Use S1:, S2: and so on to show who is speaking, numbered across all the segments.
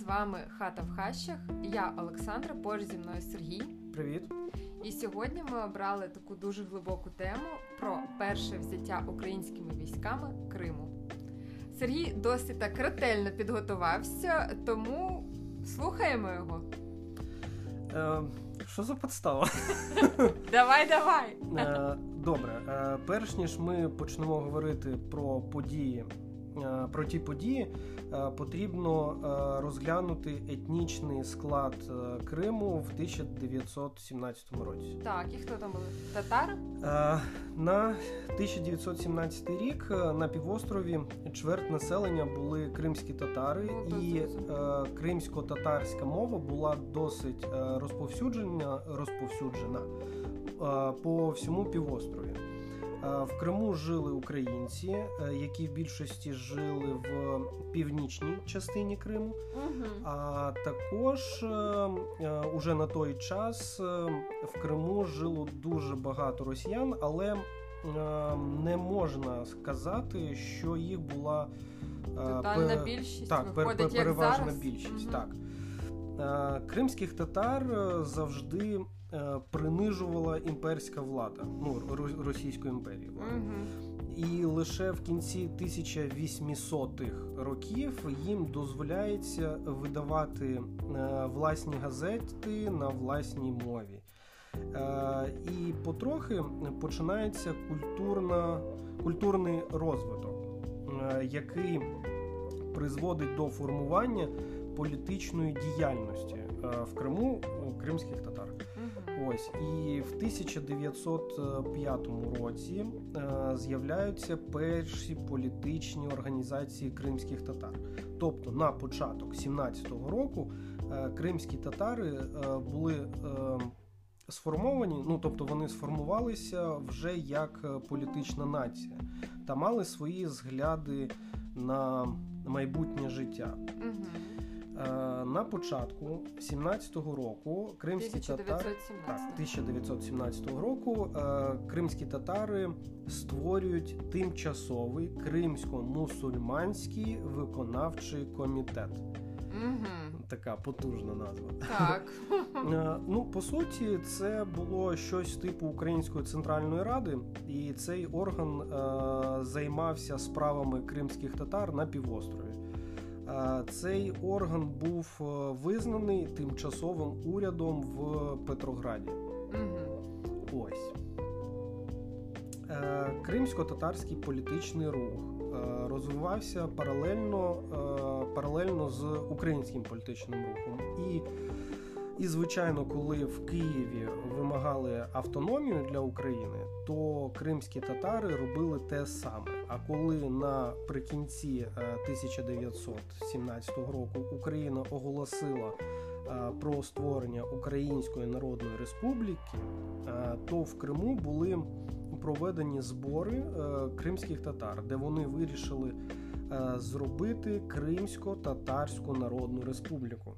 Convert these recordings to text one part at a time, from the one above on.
S1: З вами Хата в Хащах. Я Олександра, поруч зі мною Сергій.
S2: Привіт.
S1: І сьогодні ми обрали таку дуже глибоку тему про перше взяття українськими військами Криму. Сергій досить так ретельно підготувався, тому слухаємо його.
S2: Е, Що за подстава?
S1: Давай, давай.
S2: Е, Добре, е, перш ніж ми почнемо говорити про події, про ті події, е, потрібно е, розглянути етнічний склад е, Криму в 1917 році.
S1: Так, і хто там були? Татари?
S2: Е, На 1917 рік е, на півострові чверть населення були кримські татари,
S1: Ну,
S2: і е, кримсько-татарська мова була досить е, розповсюджена, розповсюджена е, по всьому півострові. Е, В Криму жили українці, е, які в більшості жили в північній частині Криму.
S1: Угу.
S2: А також е, уже на той час в Криму жило дуже багато росіян, але не можна сказати, що їх була
S1: Тотальна більшість
S2: так,
S1: виходить,
S2: пер-
S1: як
S2: переважна
S1: зараз.
S2: більшість.
S1: Мгм.
S2: Так. Кримських татар завжди принижувала імперська влада, ну Ро- Російську імперію.
S1: Угу.
S2: І лише в кінці 1800-х років їм дозволяється видавати е, власні газети на власній мові. Е, І потрохи починається культурна, культурний розвиток, е, який призводить до формування політичної діяльності е, в Криму у кримських татар. Ось і в 1905 році е, з'являються перші політичні організації кримських татар. Тобто на початок 17-го року е, кримські татари е, були сформовані, ну тобто вони сформувалися вже як політична нація та мали свої згляди на майбутнє життя.
S1: Угу.
S2: Е, На початку 17-го року кримські татари
S1: 1917.
S2: так, 1917 року е, кримські татари створюють тимчасовий кримсько-мусульманський виконавчий комітет.
S1: Угу.
S2: Така потужна назва.
S1: Так.
S2: Е, Ну, по суті, це було щось типу Української центральної ради, і цей орган е, займався справами кримських татар на півострові. Цей орган був е, визнаний тимчасовим урядом в Петрограді.
S1: Угу.
S2: Ось. Е, Кримсько-татарський політичний рух е, розвивався паралельно, паралельно з українським політичним рухом. І, і, звичайно, коли в Києві вимагали автономію для України, то кримські татари робили те саме. А коли наприкінці е, 1917 року Україна оголосила е, про створення Української Народної Республіки, е, то в Криму були проведені збори е, кримських татар, де вони вирішили е, зробити Кримсько-Татарську Народну Республіку.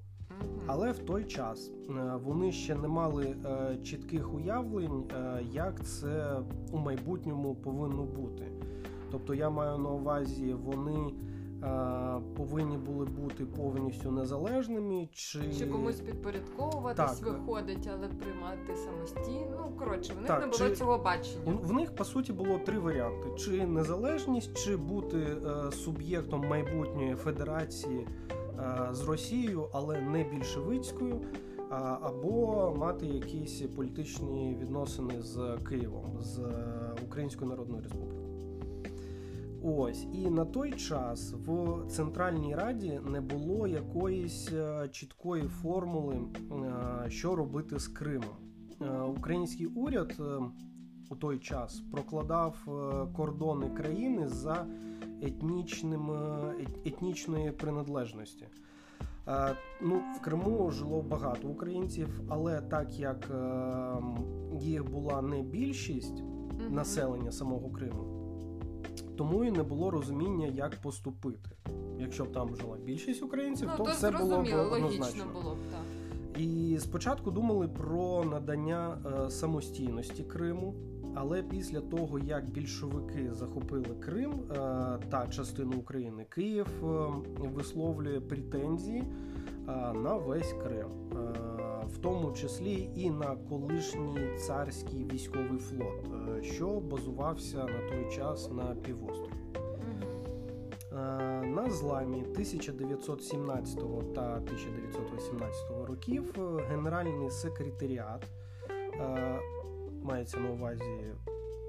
S2: Але в той час е, вони ще не мали е, чітких уявлень, е, як це у майбутньому повинно бути. Тобто я маю на увазі, вони е, повинні були бути повністю незалежними, чи,
S1: Чи комусь підпорядковуватись
S2: Так.
S1: виходить, але приймати самостійно. Ну, коротше, в них
S2: Так,
S1: не було
S2: чи-
S1: цього бачення.
S2: В них по суті було три варіанти: чи незалежність, чи бути е, суб'єктом майбутньої федерації е, з Росією, але не більшовицькою, або мати якісь політичні відносини з Києвом, з Українською Народною Республікою. Ось і на той час в Центральній Раді не було якоїсь е, чіткої формули, е, що робити з Кримом. Е, Український уряд у той час прокладав кордони країни за етнічним, етнічної приналежності. Ну, в Криму жило багато українців, але так як е, їх була не більшість населення самого Криму, тому і не було розуміння, як поступити. Якщо б там жила більшість українців,
S1: Ну,
S2: то,
S1: то
S2: все було б однозначно.
S1: було б, так.
S2: І спочатку думали про надання е, самостійності Криму, але після того, як більшовики захопили Крим та частину України, Київ висловлює претензії на весь Крим, в тому числі і на колишній царський військовий флот, що базувався на той час на півострові. На зламі 1917 та 1918 років Генеральний секретаріат мається на увазі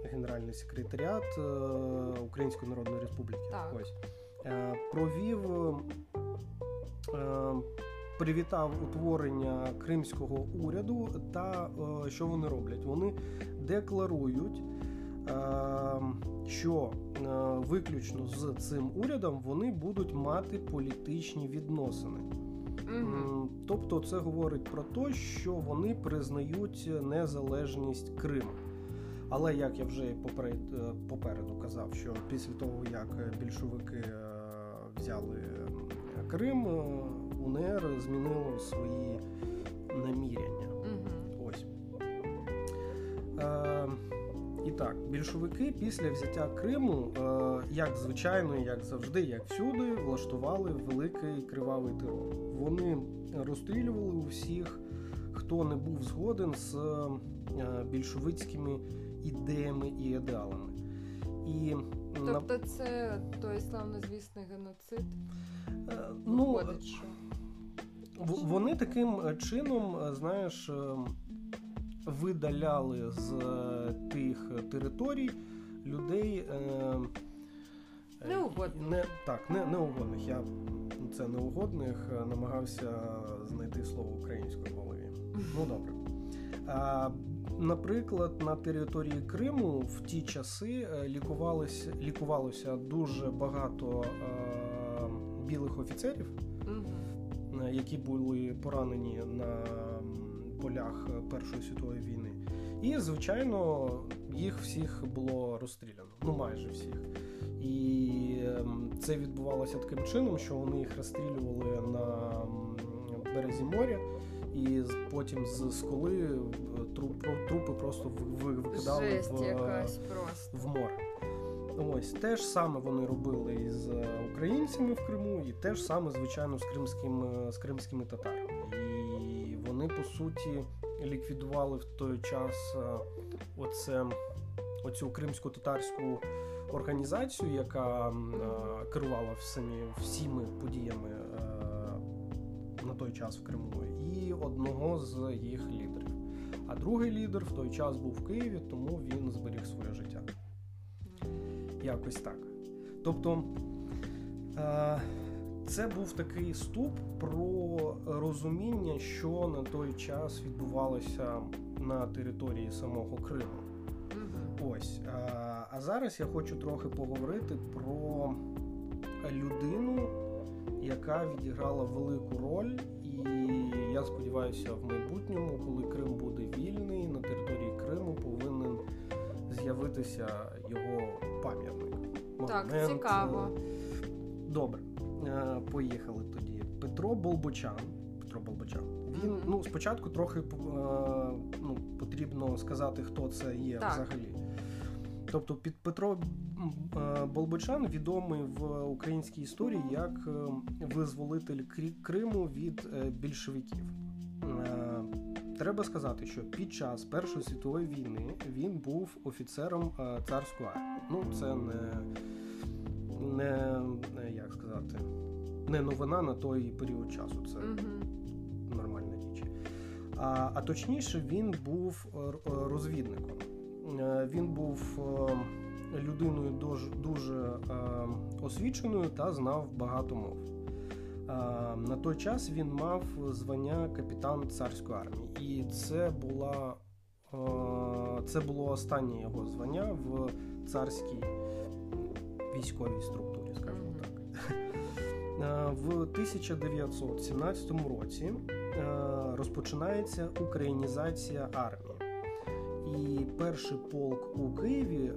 S2: Генеральний секретаріат Української Народної Республіки.
S1: Так.
S2: Ось провів привітав утворення кримського уряду. Та що вони роблять? Вони декларують. Що виключно з цим урядом вони будуть мати політичні відносини,
S1: Угу.
S2: тобто це говорить про те, що вони признають незалежність Криму. Але як я вже поперед, попереду казав, що після того як більшовики взяли Крим, УНР змінило свої наміряння.
S1: Угу.
S2: Ось. Е, і так, більшовики після взяття Криму, е, як звичайно, як завжди, як всюди, влаштували великий кривавий терор. Вони розстрілювали усіх, хто не був згоден з е, більшовицькими ідеями і ідеалами. І
S1: Тобто це той славнозвісний геноцид?
S2: Е, ну,
S1: Виходить, що?
S2: Вони таким чином, знаєш, е, видаляли з е, тих територій людей. е, е,
S1: Неугодних.
S2: Не, так, не, неугодних. Я це неугодних е, намагався знайти слово українською в голові. Ну добре. А, наприклад, на території Криму в ті часи е, лікувалося, лікувалося дуже багато е, білих офіцерів
S1: Угу.
S2: е, які були поранені на полях Першої світової війни. І, звичайно, їх всіх було розстріляно. Ну, майже всіх. І ем, це відбувалося таким чином, що вони їх розстрілювали на березі моря, і потім з сколи е, труп, трупи просто викидали
S1: Жесть
S2: в,
S1: якась просто.
S2: в море. Ось те ж саме вони робили і з українцями в Криму, і те ж саме, звичайно, з кримським, з кримськими татарами. І вони по суті ліквідували в той час е, оце, оцю кримсько-татарську організацію, яка е, керувала всіми, всіми подіями е, на той час в Криму, і одного з їх лідерів. А другий лідер в той час був в Києві, тому він зберіг своє життя. Якось так. Тобто е, це був такий ступ про розуміння, що на той час відбувалося на території самого Криму. Ось. е, А зараз я хочу трохи поговорити про людину, яка відіграла велику роль, і я сподіваюся, в майбутньому, коли Крим буде вільний, на території Криму повинен з'явитися його пам'ятник.
S1: Так, цікаво.
S2: Добре, Е, поїхали тоді. Петро Болбочан. Петро Болбочан. Він
S1: Мгм.
S2: ну спочатку трохи е, ну, потрібно сказати, хто це є
S1: Так.
S2: взагалі. Тобто під Петро е, Болбочан відомий в українській історії як визволитель Криму від більшовиків. Треба сказати, що під час Першої світової війни він був офіцером царської армії. Ну, це не, не, не як сказати, не новина на той період часу. Це
S1: Угу.
S2: нормальна річ. А, а точніше, він був е, е, розвідником. Е, Він був людиною дуже, дуже освіченою та знав багато мов. На той час він мав звання капітан царської армії, і це була це було останнє його звання в царській військовій структурі, скажімо так. Е, В 1917 році е, розпочинається українізація армії. і перший полк у Києві е,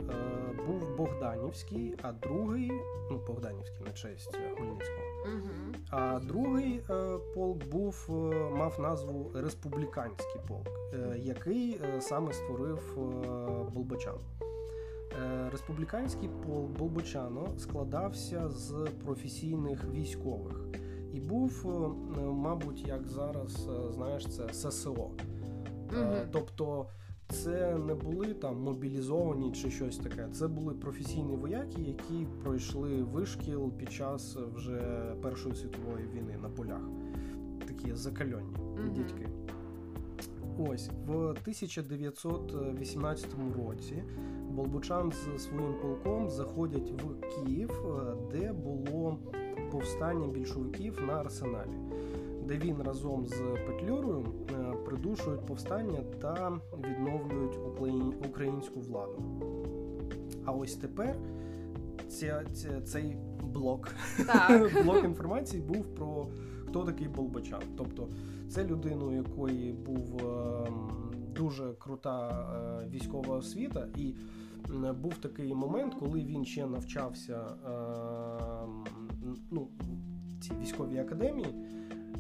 S2: був Богданівський, а другий, ну Богданівський на честь Хмельницького. А другий е, полк був мав назву Республіканський полк, який саме створив Болбочан. Республіканський полк Болбочано складався з професійних військових і був, мабуть, як зараз знаєш, це ССО. Угу. Тобто це не були там мобілізовані чи щось таке. Це були професійні вояки, які пройшли вишкіл під час вже Першої світової війни на полях. Такі закальонні угу. дітки. Ось в 1918 році Болбучан з своїм полком заходять в Київ, де було повстання більшовиків на арсеналі де він разом з Петлюрою е, придушують повстання та відновлюють українську владу. А ось тепер ця, ця, цей блок так. блок інформації був про хто такий Болбачан. Тобто це людина, у якої був е, дуже крута е, військова освіта, і був такий момент, коли він ще навчався ну, в цій військовій академії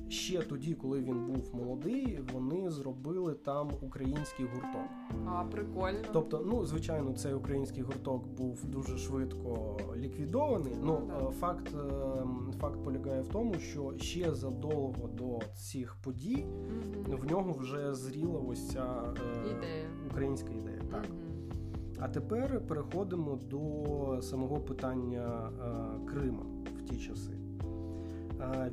S2: ще тоді, коли він був молодий, вони зробили там український гурток.
S1: А прикольно.
S2: Тобто, ну звичайно, цей український гурток був дуже швидко ліквідований. Ну да. Е, факт е, факт полягає в тому, що ще задовго до цих подій mm в нього вже зріла ось ця
S1: е, ідея.
S2: українська ідея. Так. mm А тепер переходимо до самого питання е, Крима в ті часи.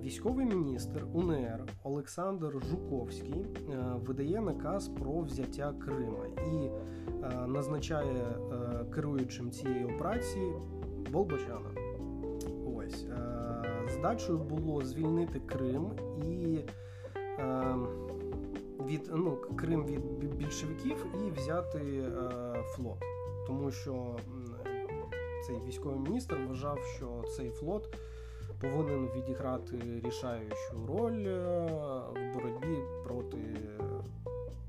S2: Військовий міністр УНР Олександр Жуковський е, видає наказ про взяття Крима і е, назначає е, керуючим цієї операції Болбочана. Ось здачею було звільнити Крим і від ну, Крим від більшовиків і взяти флот, тому що цей військовий міністр вважав, що цей флот повинен відіграти рішаючу роль е, в боротьбі проти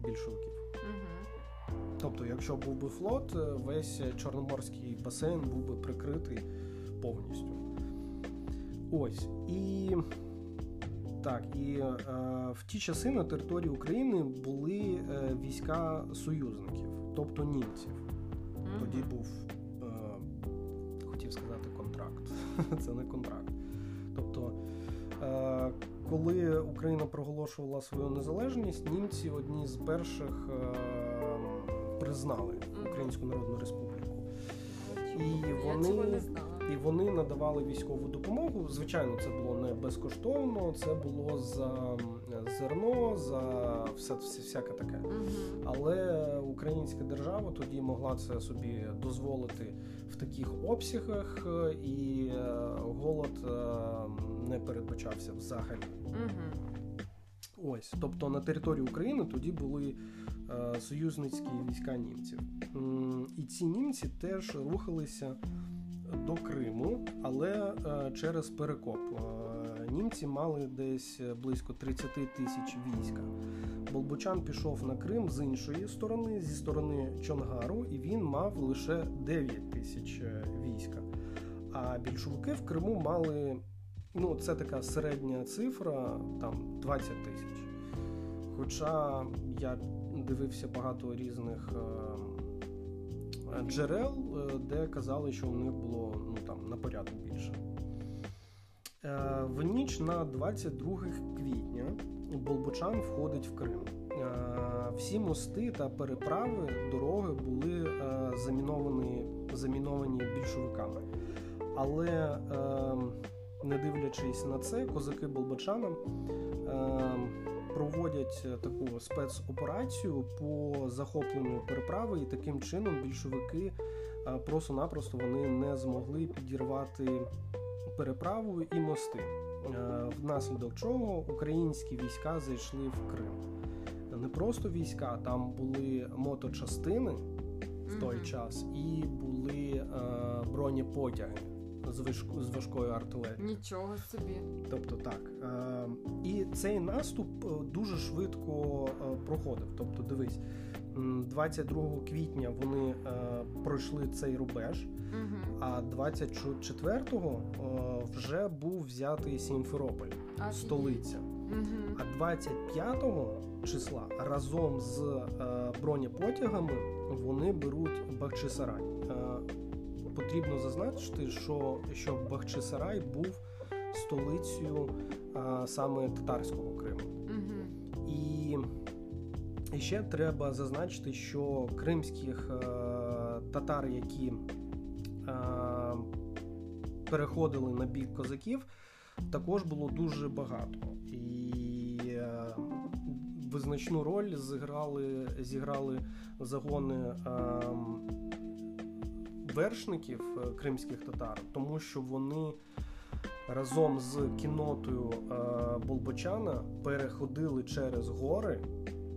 S2: більшовиків. Угу. Тобто, якщо був би флот, е, весь Чорноморський басейн був би прикритий повністю. Ось. І так, і е, в ті часи на території України були е, війська союзників, тобто німців. Тоді був, е, хотів сказати, контракт. Це не контракт. Е, коли Україна проголошувала свою незалежність, німці одні з перших е, признали Українську Народну Республіку.
S1: І вони
S2: і вони надавали військову допомогу. Звичайно, це було не безкоштовно, це було за зерно, за все, все всяке таке. Але українська держава тоді могла це собі дозволити в таких обсягах, і е, голод е, не передбачався взагалі. Ось, тобто на території України тоді були е, союзницькі війська німців. І ці німці теж рухалися до Криму, але е, через перекоп. Е, німці мали десь близько 30 тисяч війська. Болбочан пішов на Крим з іншої сторони, зі сторони Чонгару, і він мав лише 9 тисяч е, війська. А більшовики в Криму мали ну, це така середня цифра, там 20 тисяч. Хоча я дивився багато різних джерел, е, де казали, що у них було ну, там, на порядок більше. Е, в ніч на 22 квітня Болбочан входить в Крим. Е, всі мости та переправи дороги були заміновані заміновані більшовиками. Але, не дивлячись на це, козаки Болбочана проводять е, таку спецоперацію по захопленню переправи, і таким чином більшовики е, просто-напросто вони не змогли підірвати переправу і мости. Е, внаслідок чого українські війська зайшли в Крим. Не просто війська, там були моточастини в той час, і були бронепотяги з важко, з важкою артилерією.
S1: Нічого собі.
S2: Тобто так. Е, І цей наступ е, дуже швидко е, проходив. Тобто, дивись, 22 квітня вони е, пройшли цей рубеж,
S1: Угу.
S2: а 24-го е, вже був взятий Сімферополь, столиця.
S1: Угу.
S2: А 25 числа разом з е, бронепотягами вони беруть Бахчисарай. Потрібно зазначити, що, що Бахчисарай був столицею е, саме татарського Криму. І і ще треба зазначити, що кримських е, татар, які е, переходили на бік козаків, також було дуже багато. І е, визначну роль зіграли, зіграли загони е, вершників е, кримських татар, тому що вони разом з кіннотою е, Болбочана переходили через гори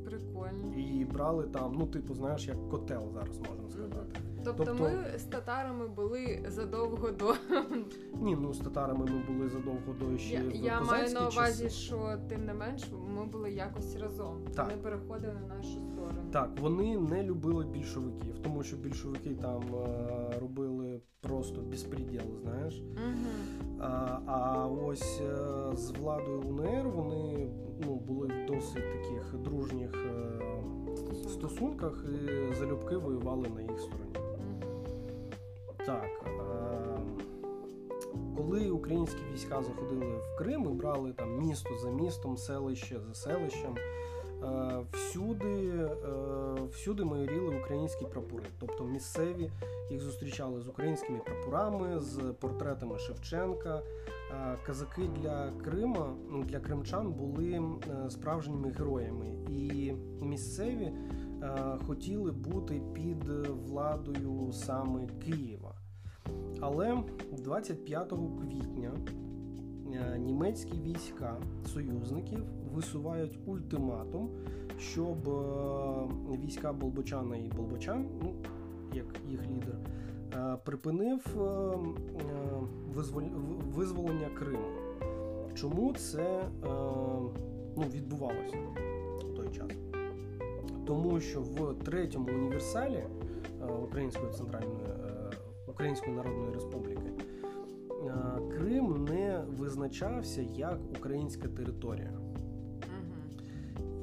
S1: Прикольно.
S2: і брали там, ну, типу, знаєш, як котел зараз можна сказати.
S1: Тобто,
S2: Тобто-
S1: ми з татарами були задовго до.
S2: Ні, ну з татарами ми були задовго до ще
S1: Я, я маю на увазі,
S2: часи.
S1: що тим не менш ми були якось разом.
S2: Так.
S1: Вони переходили на нашу сторону.
S2: Так, вони не любили більшовиків, тому що більшовики там е, робили просто безпреділ, знаєш.
S1: Угу.
S2: А, а ось е, з владою УНР вони ну, були в досить таких дружніх е, стосунках і залюбки воювали на їх стороні. Українські війська заходили в Крим і брали там місто за містом, селище за селищем, е, всюди, е, всюди майоріли українські прапори. Тобто місцеві їх зустрічали з українськими прапорами, з портретами Шевченка. Е, Казаки для Крима, ну, для кримчан були справжніми героями, і місцеві хотіли бути під владою саме Києва. Але 25 квітня е, німецькі війська союзників висувають ультиматум, щоб е, війська Болбочана і Болбочан, ну як їх лідер, е, припинив визволення Криму. Чому це ну, відбувалося в той час? Тому що в третьому універсалі Української центральної Української Народної Республіки Крим не визначався як українська територія.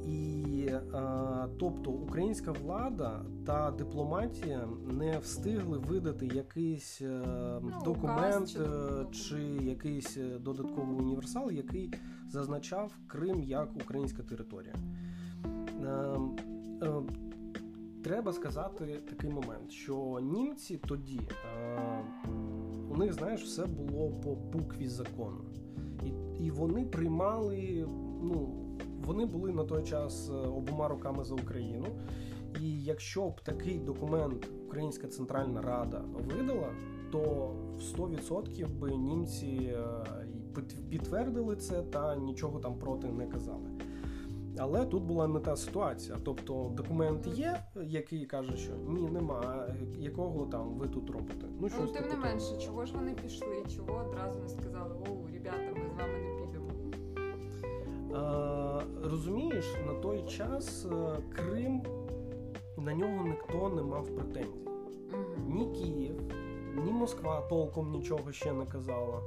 S2: І тобто українська влада та дипломатія не встигли видати якийсь е, документ
S1: чи
S2: е,
S1: додатковий.
S2: чи якийсь е, додатковий універсал, який зазначав Крим як українська територія. Треба сказати такий момент, що німці тоді е, у них, знаєш, все було по букві закону. І, і вони приймали, ну, вони були на той час е, обома руками за Україну. І якщо б такий документ Українська Центральна Рада видала, то в 100% би німці е, підтвердили це та нічого там проти не казали. Але тут була не та ситуація. Тобто документ є, який каже, що ні, нема. Якого там ви тут робите?
S1: Ну,
S2: щось
S1: тим не менше, чого ж вони пішли? Чого одразу не сказали, оу, ребята, ми з вами не підемо.
S2: Е, розумієш, на той час е, Крим на нього ніхто не мав претензій.
S1: Угу.
S2: Ні Київ, ні Москва толком нічого ще не казала.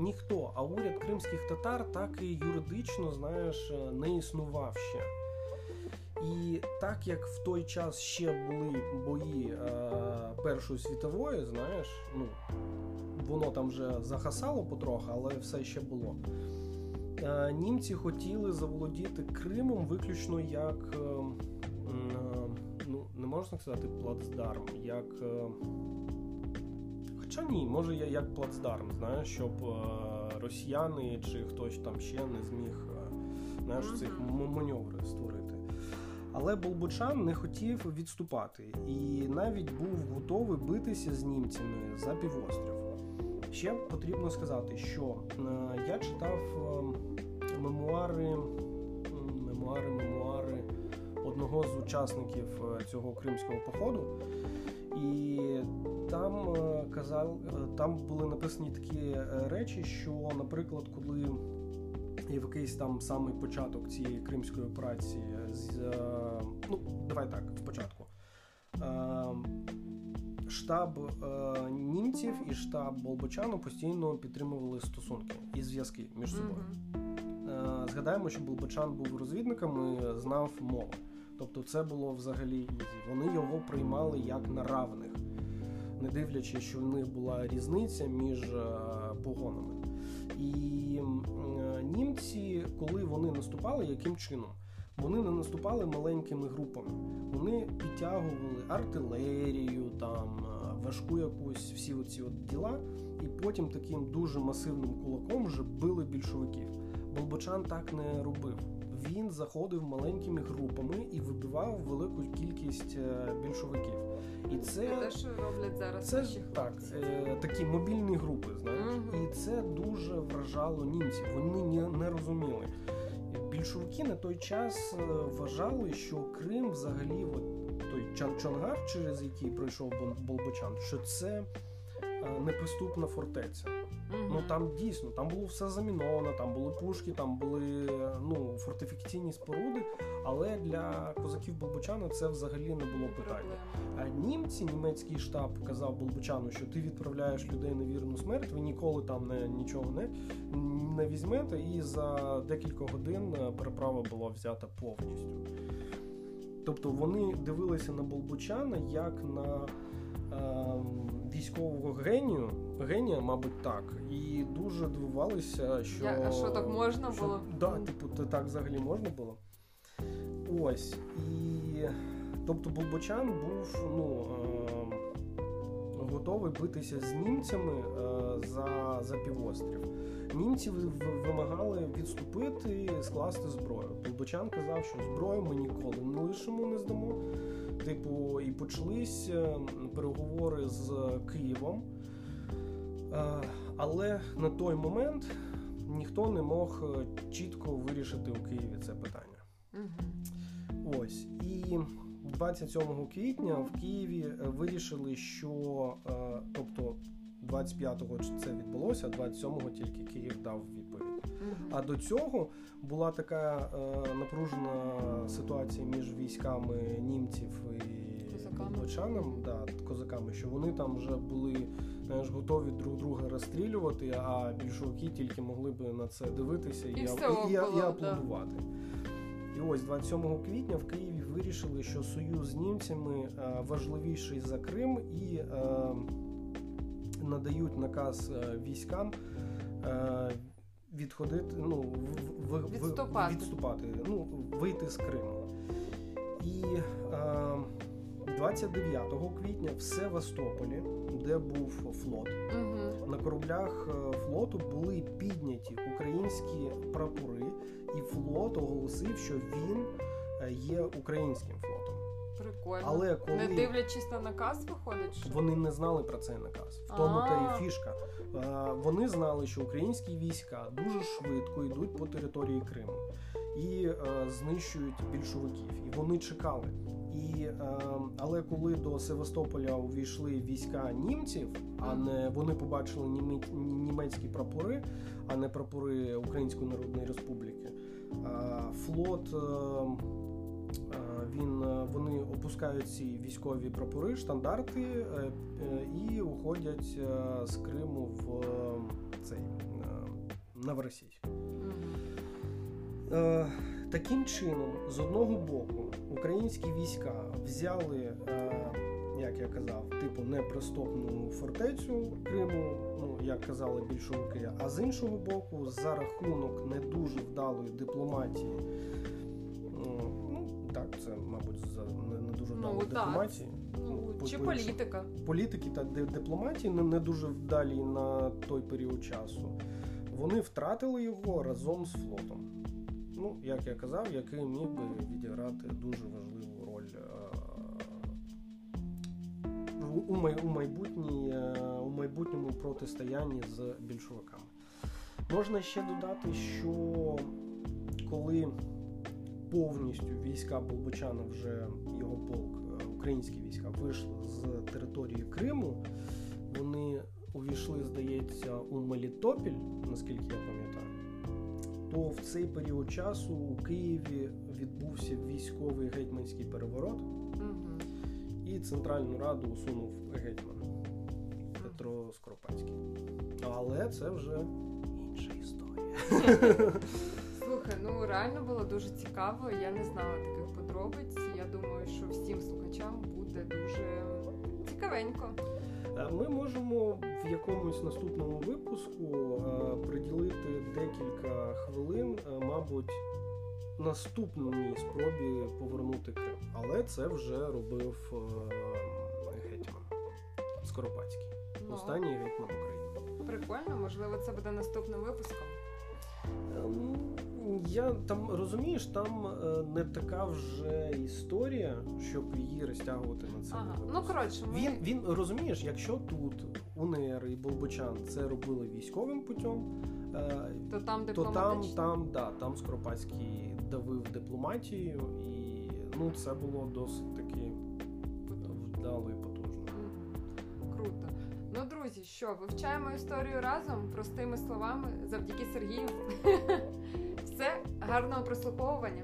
S2: Ніхто, а уряд кримських татар так і юридично, знаєш, е, не існував ще. І так як в той час ще були бої е, Першої світової, знаєш, ну воно там вже захасало потроху, але все ще було. Е, німці хотіли заволодіти Кримом виключно як, е, е, ну, не можна сказати плацдарм, як. е, Хоча ні, може я як плацдарм, знаєш, щоб е, росіяни чи хтось там ще не зміг е, знаєш,
S1: Мгм.
S2: цих м- маневри створити. Але Болбочан не хотів відступати і навіть був готовий битися з німцями за півострів. Ще потрібно сказати, що е, я читав е, мемуари, мемуари, мемуари одного з учасників цього кримського походу. І там е, казав, е, там були написані такі е, речі, що, наприклад, коли і в якийсь там самий початок цієї кримської операції з ну давай так спочатку. Штаб е, німців і штаб Болбочану постійно підтримували стосунки і зв'язки між собою. Mm-hmm. Е, згадаємо, що Болбочан був розвідником і знав мову. Тобто, це було взагалі easy. Вони його приймали як на равних, не дивлячись, що в них була різниця між е, погонами. І е, німці, коли вони наступали, яким чином? Вони не наступали маленькими групами. Вони підтягували артилерію, там е, важку якусь всі оці от діла, і потім таким дуже масивним кулаком вже били більшовиків. Болбочан так не робив. Він заходив маленькими групами і вибивав велику кількість е, більшовиків.
S1: І це те, що роблять зараз
S2: це наші так, е, такі мобільні групи. Знаєш, угу. і це дуже вражало німців. Вони не розуміли більшовики на той час е, вважали, що Крим взагалі, от той Чангар, через який пройшов Болбочан, що це е, неприступна фортеця. Mm-hmm. Ну там дійсно там було все заміновано, там були пушки, там були ну фортифікаційні споруди. Але для козаків Болбочана це взагалі не було питання. А німці, німецький штаб казав Болбочану, що ти відправляєш людей на вірну смерть, ви ніколи там не нічого не не візьмете, і за декілька годин е, переправа була взята повністю. Тобто вони дивилися на Болбочана як на е, військового генію, генія, мабуть, так, і дуже дивувалися, що
S1: Я, а що так можна що, було?
S2: Да, типу, так взагалі можна було. Ось. І тобто Болбочан був ну, е, готовий битися з німцями е, за за півострів. Німці вимагали відступити, скласти зброю. Болбочан казав, що зброю ми ніколи не лишимо, не здамо. Типу, і почались е, переговори з Києвом. Е, але на той момент ніхто не мог е, чітко вирішити у Києві це питання. Угу. Ось. І 27 квітня в Києві вирішили, що тобто 25-го це відбулося, а 27-го тільки Київ дав відповідь. А до цього була така е, напружена ситуація між військами німців і козаками. да, козаками, що вони там вже були знаєш, готові друг друга розстрілювати, а більшовики тільки могли би на це дивитися і, і, і, і, і аплодувати. Да. І ось 27 квітня в Києві вирішили, що союз з німцями е, важливіший за Крим і е, надають наказ е, військам е, відходити, ну в, в, відступати. відступати, ну вийти з Криму. І 29 квітня в Севастополі, де був флот, угу. на кораблях флоту були підняті українські прапори, і флот оголосив, що він є українським флотом.
S1: Прикольно. Але коли не дивлячись на наказ, виходить, що
S2: вони не знали про цей наказ. В тому та і фішка. Вони знали, що українські війська дуже швидко йдуть по території Криму і е, знищують більшовиків. І вони чекали. І, е, Але коли до Севастополя увійшли війська німців, а не вони побачили німецькі прапори, а не прапори Української Народної Республіки, флот. Е, він е, вони опускають ці військові прапори, штандарти е, і уходять з Криму в цей Новоросійськ. Таким чином, з одного боку, українські війська взяли, як я казав, типу неприступну фортецю Криму, ну як казали більшовики, а з іншого боку, за рахунок не дуже вдалої дипломатії це, мабуть, за не дуже вдалої ну, дипломатії.
S1: Ну, Чи по, політика.
S2: Політики та дипломатії не, не дуже вдалі на той період часу. Вони втратили його разом з флотом. Ну, як я казав, який міг би відіграти дуже важливу роль е, у у, майбутній, е, у майбутньому протистоянні з більшовиками. Можна ще додати, що коли повністю війська Болбочана, вже його полк, е, українські війська, вийшли з території Криму. Вони увійшли, здається, у Мелітопіль, наскільки я пам'ятаю. то в цей період часу у Києві відбувся військовий гетьманський переворот,
S1: Угу.
S2: і Центральну Раду усунув гетьман Петро Скоропадський. Але це вже інша історія.
S1: Слухай, ну реально було дуже цікаво. Я не знала таких подробиць. Я думаю, що всім слухачам буде дуже цікавенько.
S2: Е, Ми можемо в якомусь наступному випуску е, приділити декілька хвилин, е, мабуть, наступній спробі повернути Крим. Але це вже робив гетьман Скоропадський,
S1: Ну,
S2: останній гетьман України.
S1: прикольно, можливо, це буде наступним випуском.
S2: Я там розумієш, там е, не така вже історія, щоб її розтягувати на це.
S1: Ага. Ну коротше, ми...
S2: Він він розумієш, якщо тут УНР і Болбочан це робили військовим путем, е,
S1: то там
S2: то там, там, да, там Скоропадський давив дипломатію, і ну це було досить таки вдало і потужно.
S1: Круто. Ну, друзі, що, вивчаємо історію разом простими словами завдяки Сергію. Все, гарного прослуховування.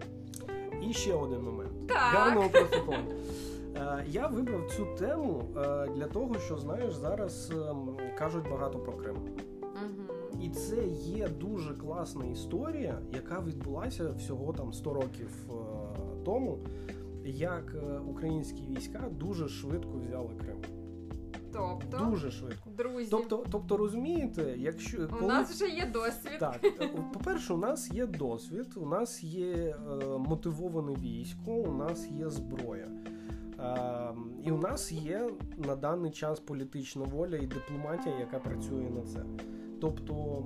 S2: І ще один момент.
S1: Так.
S2: Гарного прослуховування. Е, Я вибрав цю тему е, для того, що знаєш, зараз ем, кажуть багато про Крим. І це є дуже класна історія, яка відбулася всього там 100 років е, тому, як е, українські війська дуже швидко взяли Крим.
S1: Тобто,
S2: Дуже швидко.
S1: друзі,
S2: Тобто, тобто розумієте, якщо
S1: у нас вже є досвід.
S2: так, по-перше, у нас є досвід, у нас є е, мотивоване військо, у нас є зброя. Е, і у нас є на даний час політична воля і дипломатія, яка працює на це. Тобто,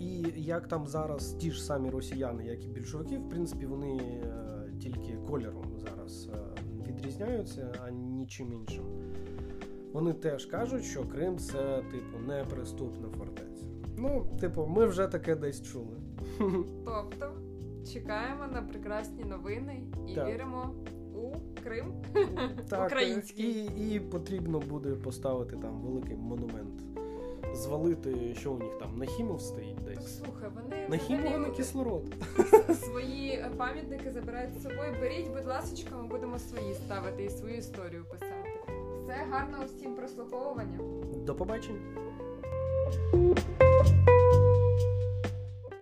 S2: і як там зараз ті ж самі росіяни, як і більшовики, в принципі, вони е, тільки кольором зараз е, відрізняються, а нічим іншим. Вони теж кажуть, що Крим це, типу, неприступна фортеця. Ну, типу, ми вже таке десь чули.
S1: Тобто, чекаємо на прекрасні новини і
S2: Так.
S1: віримо у Крим.
S2: Так,
S1: Український.
S2: І, і потрібно буде поставити там великий монумент. Звалити, що у них там, Нахімов стоїть десь.
S1: слухай, вони
S2: Нахімова на кислород.
S1: свої пам'ятники забирають з собою. Беріть, будь ласка, ми будемо свої ставити і свою історію писати. Все гарного всім прослуховування.
S2: До побачення.